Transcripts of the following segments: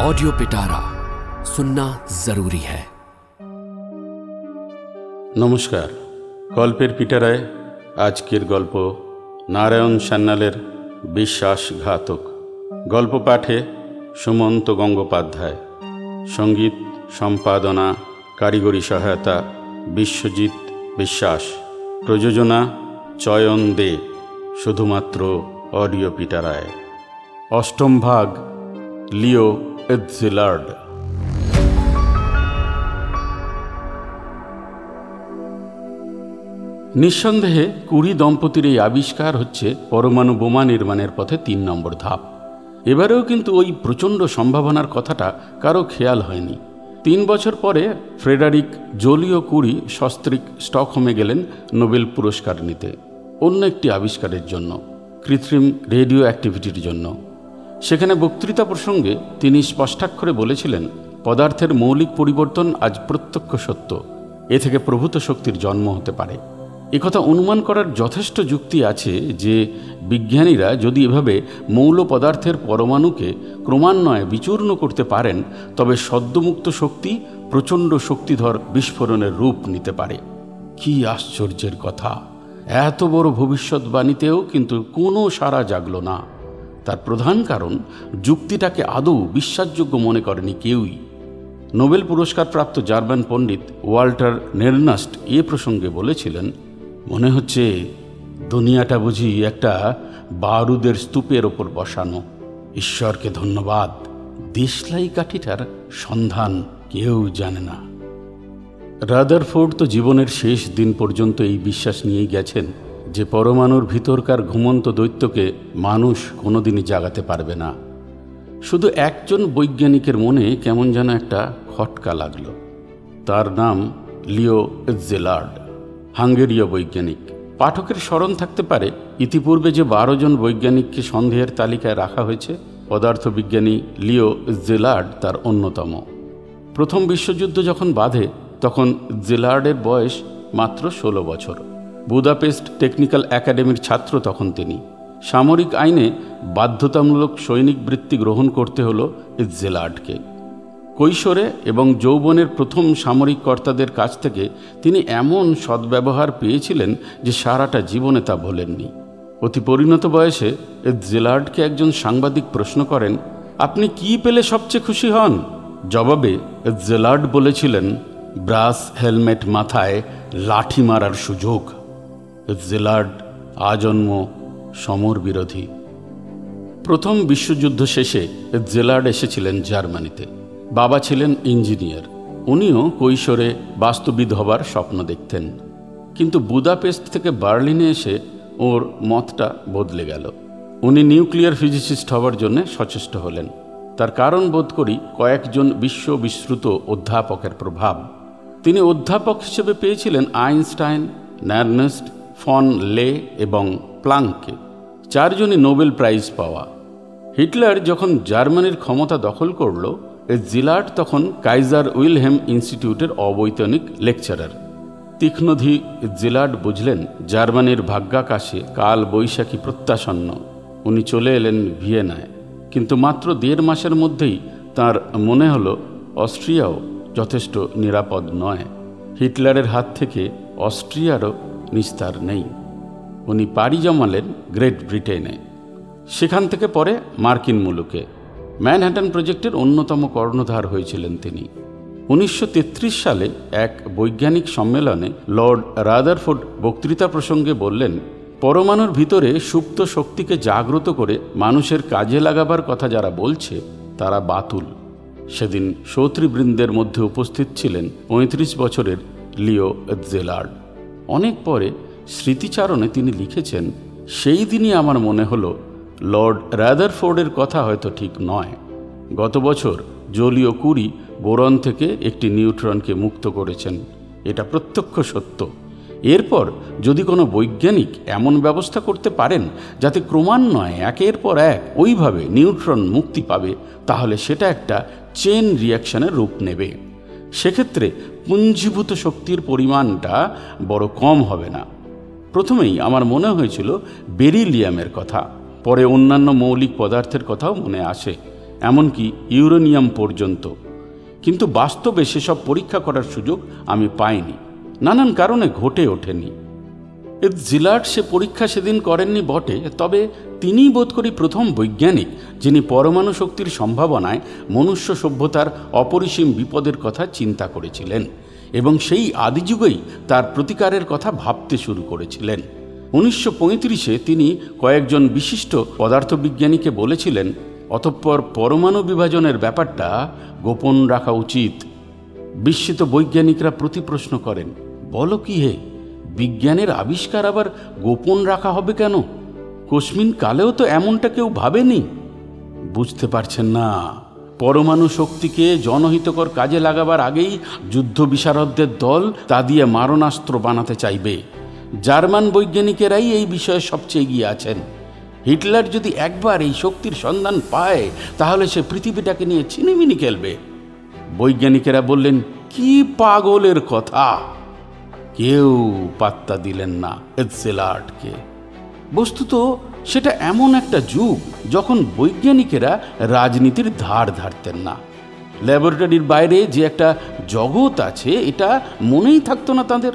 Audio पिटारा सुनना जरूरी है নমস্কার গল্পের পিটারায় আজকের গল্প নারায়ণ সান্যালের বিশ্বাসঘাতক গল্প পাঠে সুমন্ত গঙ্গোপাধ্যায় সঙ্গীত সম্পাদনা কারিগরি সহায়তা বিশ্বজিৎ বিশ্বাস প্রযোজনা চয়ন দে শুধুমাত্র অডিও পিটারায় অষ্টম ভাগ লিও নিঃসন্দেহে, কুড়ি দম্পতির এই আবিষ্কার হচ্ছে পরমাণু বোমা নির্মাণের পথে তিন নম্বর ধাপ। এবারেও কিন্তু ওই প্রচণ্ড সম্ভাবনার কথাটা কারও খেয়াল হয়নি। তিন বছর পরে ফ্রেডারিক জোলিও কুড়ি সস্ত্রিক স্টকহোমে গেলেন নোবেল পুরস্কার নিতে। অন্য একটি আবিষ্কারের জন্য, কৃত্রিম রেডিও অ্যাক্টিভিটির জন্য। সেখানে বক্তৃতা প্রসঙ্গে তিনি স্পষ্টাক্ষরে বলেছিলেন, পদার্থের মৌলিক পরিবর্তন আজ প্রত্যক্ষ সত্য। এ থেকে প্রভূত শক্তির জন্ম হতে পারে। একথা অনুমান করার যথেষ্ট যুক্তি আছে যে, বিজ্ঞানীরা যদি এভাবে মৌল পদার্থের পরমাণুকে ক্রমান্বয়ে বিচূর্ণ করতে পারেন, তবে সদ্যমুক্ত শক্তি প্রচণ্ড শক্তিধর বিস্ফোরণের রূপ নিতে পারে। কি আশ্চর্যের কথা! এত বড় ভবিষ্যৎবাণীতেও কিন্তু কোনো সারা জাগল না। তার প্রধান কারণ, যুক্তিটাকে আদৌ বিশ্বাসযোগ্য মনে করেনি কেউই। নোবেল পুরস্কারপ্রাপ্ত জার্মান পণ্ডিত ওয়াল্টার নেরনাস্ট এ প্রসঙ্গে বলেছিলেন, মনে হচ্ছে দুনিয়াটা বুঝি একটা বারুদের স্তূপের ওপর বসানো। ঈশ্বরকে ধন্যবাদ। দেশলাই কাঠিটার সন্ধান কেউ জানে না। রাদারফোর্ড তো জীবনের শেষ দিন পর্যন্ত এই বিশ্বাস নিয়েই গেছেন। যে পরমাণুর ভিতরকার ঘুমন্ত দৈত্যকে মানুষ কোনোদিনই জাগাতে পারবে না। শুধু একজন বৈজ্ঞানিকের মনে কেমন যেন একটা খটকা লাগল। তার নাম লিও জেলার্ড হাঙ্গেরীয় বৈজ্ঞানিক। পাঠকের স্মরণ থাকতে পারে, ইতিপূর্বে যে বারো জন বৈজ্ঞানিককে সন্দেহের তালিকায় রাখা হয়েছে, পদার্থবিজ্ঞানী লিও জেলার্ড তার অন্যতম। প্রথম বিশ্বযুদ্ধ যখন বাধে, তখন জেলার্ডের বয়স মাত্র ষোলো বছর। বুদাপেস্ট টেকনিক্যাল একাডেমির ছাত্র তখন তিনি। সামরিক আইনে বাধ্যতামূলক সৈনিক বৃত্তি গ্রহণ করতে হলো জেলার্ডকে। কৈশোরে এবং যৌবনের প্রথম সামরিক কর্তাদের কাছ থেকে তিনি এমন সদ্ব্যবহার পেয়েছিলেন যে সারাটা জীবনে তা ভোলেননি। অতি পরিণত বয়সে জেলার্ডকে একজন সাংবাদিক প্রশ্ন করেন, আপনি কি পেলে সবচেয়ে খুশি হন? জবাবে জেলার্ড বলেছিলেন, ব্রাস হেলমেট মাথায় লাঠি মারার সুযোগ। জেলার্ড আজন্ম সমর বিরোধী। প্রথম বিশ্বযুদ্ধ শেষে জেলার্ড এসেছিলেন জার্মানিতে। বাবা ছিলেন ইঞ্জিনিয়ার। উনিও কৈশোরে বাস্তুবিদ হবার স্বপ্ন দেখতেন। কিন্তু বুদাপেস্ট থেকে বার্লিনে এসে ওর মতটা বদলে গেল। উনি নিউক্লিয়ার ফিজিসিস্ট হওয়ার জন্য সচেষ্ট হলেন। তার কারণ বোধ করি কয়েকজন বিশ্ব বিশ্রুত অধ্যাপকের প্রভাব। তিনি অধ্যাপক হিসেবে পেয়েছিলেন আইনস্টাইন, ন্যারনেস্ট ফন লে এবং প্লাঙ্ককে চারজনই নোবেল প্রাইজ পাওয়া। হিটলার যখন জার্মানির ক্ষমতা দখল করল জিলার্ট তখন কাইজার উইলহেম ইনস্টিটিউটের অবৈতনিক লেকচারার। তীক্ষ্ণধী জিলার্ট বুঝলেন, জার্মানির ভাগ্যাকাশে কাল বৈশাখী প্রত্যাসন্ন উনি চলে এলেন ভিয়েনায়। কিন্তু মাত্র দেড় মাসের মধ্যেই তার মনে হলো, অস্ট্রিয়াও যথেষ্ট নিরাপদ নয়। হিটলারের হাত থেকে অস্ট্রিয়ারও নিস্তার নেই। উনি পাড়ি জমালেন গ্রেট ব্রিটেনে। সেখান থেকে পরে মার্কিন মুলুকে। ম্যানহ্যাটন প্রজেক্টের অন্যতম কর্ণধার হয়েছিলেন তিনি। উনিশশো তেত্রিশ সালে এক বৈজ্ঞানিক সম্মেলনে লর্ড রাদারফোর্ড বক্তৃতা প্রসঙ্গে বললেন, পরমাণুর ভিতরে সুপ্ত শক্তিকে জাগ্রত করে মানুষের কাজে লাগাবার কথা যারা বলছে, তারা বাতুল। সেদিন সৌত্রীবৃন্দের মধ্যে উপস্থিত ছিলেন পঁয়ত্রিশ বছরের লিও জেলার্ড। অনেক পরে স্মৃতিচারণে তিনি লিখেছেন, সেই দিনই আমার মনে হলো লর্ড রাদারফোর্ডের কথা হয়তো ঠিক নয়। গত বছর জলীয় কুড়ি বোরন থেকে একটি নিউট্রনকে মুক্ত করেছেন। এটা প্রত্যক্ষ সত্য। এরপর যদি কোনো বৈজ্ঞানিক এমন ব্যবস্থা করতে পারেন, যাতে ক্রমান্বয়ে একের পর এক ওইভাবে নিউট্রন মুক্তি পাবে, তাহলে সেটা একটা চেন রিয়াকশনের রূপ নেবে। সেক্ষেত্রে পুঞ্জীভূত শক্তির পরিমাণটা বড় কম হবে না। প্রথমেই আমার মনে হয়েছিল বেরিলিয়ামের কথা, পরে অন্যান্য মৌলিক পদার্থের কথাও মনে আসে, এমনকি ইউরেনিয়াম পর্যন্ত। কিন্তু বাস্তবে সেসব পরীক্ষা করার সুযোগ আমি পাইনি, নানান কারণে ঘটে ওঠেনি। জিলার্ড সে পরীক্ষা সেদিন করেননি বটে, তবে তিনিই বোধ করি প্রথম বৈজ্ঞানিক, যিনি পরমাণু শক্তির সম্ভাবনায় মনুষ্য সভ্যতার অপরিসীম বিপদের কথা চিন্তা করেছিলেন, এবং সেই আদিযুগেই তার প্রতিকারের কথা ভাবতে শুরু করেছিলেন। উনিশশো পঁয়ত্রিশে তিনি কয়েকজন বিশিষ্ট পদার্থবিজ্ঞানীকে বলেছিলেন, অতঃপর পরমাণু বিভাজনের ব্যাপারটা গোপন রাখা উচিত। বিস্মিত বৈজ্ঞানিকরা প্রতি প্রশ্ন করেন, বলো কি হে? বিজ্ঞানের আবিষ্কার আবার গোপন রাখা হবে কেন? কস্মিন কালেও তো এমনটা কেউ ভাবেনি। বুঝতে পারছেন না। পরমাণু শক্তিকে জনহিতকর কাজে লাগাবার আগেই যুদ্ধ বিশারদদের দল তা দিয়ে মারণাস্ত্র বানাতে চাইবে। জার্মান বৈজ্ঞানিকেরাই এই বিষয়ে সবচেয়ে এগিয়ে আছেন। হিটলার যদি একবার এই শক্তির সন্ধান পায়, তাহলে সে পৃথিবীটাকে নিয়ে ছিনিমিনি খেলবে। বৈজ্ঞানিকেরা বললেন, কি পাগলের কথা! কেউ পাত্তা দিলেন না এডসেলার্টকে বস্তুত সেটা এমন একটা যুগ যখন বৈজ্ঞানিকেরা রাজনীতির ধার ধারতেন না। ল্যাবরেটরির বাইরে যে একটা জগৎ আছে, এটা মনেই থাকতো না তাদের।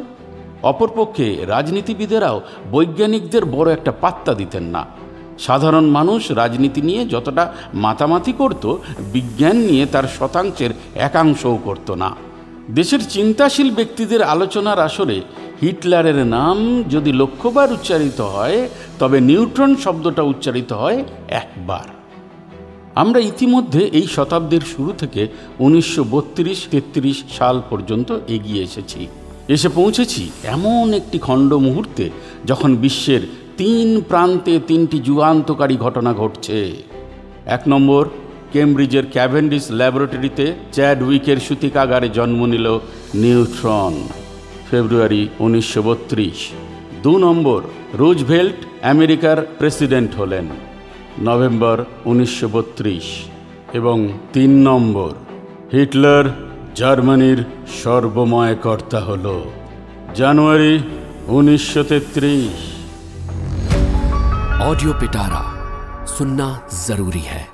অপরপক্ষে রাজনীতিবিদেরাও বৈজ্ঞানিকদের বড় একটা পাত্তা দিতেন না। সাধারণ মানুষ রাজনীতি নিয়ে যতটা মাতামাতি করত, বিজ্ঞান নিয়ে তার শতাংশের একাংশও করত না। দেশের চিন্তাশীল ব্যক্তিদের আলোচনার আসরে হিটলারের নাম যদি লক্ষ্যবার উচ্চারিত হয়, তবে নিউট্রন শব্দটা উচ্চারিত হয় একবার। আমরা ইতিমধ্যে এই শতাব্দীর শুরু থেকে উনিশশো বত্রিশ সাল পর্যন্ত এগিয়ে এসেছি। এসে পৌঁছেছি এমন একটি খণ্ড মুহূর্তে যখন বিশ্বের তিন প্রান্তে তিনটি যুগান্তকারী ঘটনা ঘটছে। এক নম্বর কেমব্রিজের ক্যাভেন্ডিস ল্যাবরেটরিতে চ্যাড উইকের সূতিকাগারে জন্ম নিল নিউট্রন ফেব্রুয়ারি উনিশশো বত্রিশ দু নম্বর রুজভেল্ট আমেরিকার প্রেসিডেন্ট হলেন নভেম্বর উনিশশো বত্রিশ এবং তিন নম্বর হিটলার জার্মানির সর্বময় কর্তা হল জানুয়ারি উনিশশো তেত্রিশ ऑडियो पिटारा सुनना जरूरी है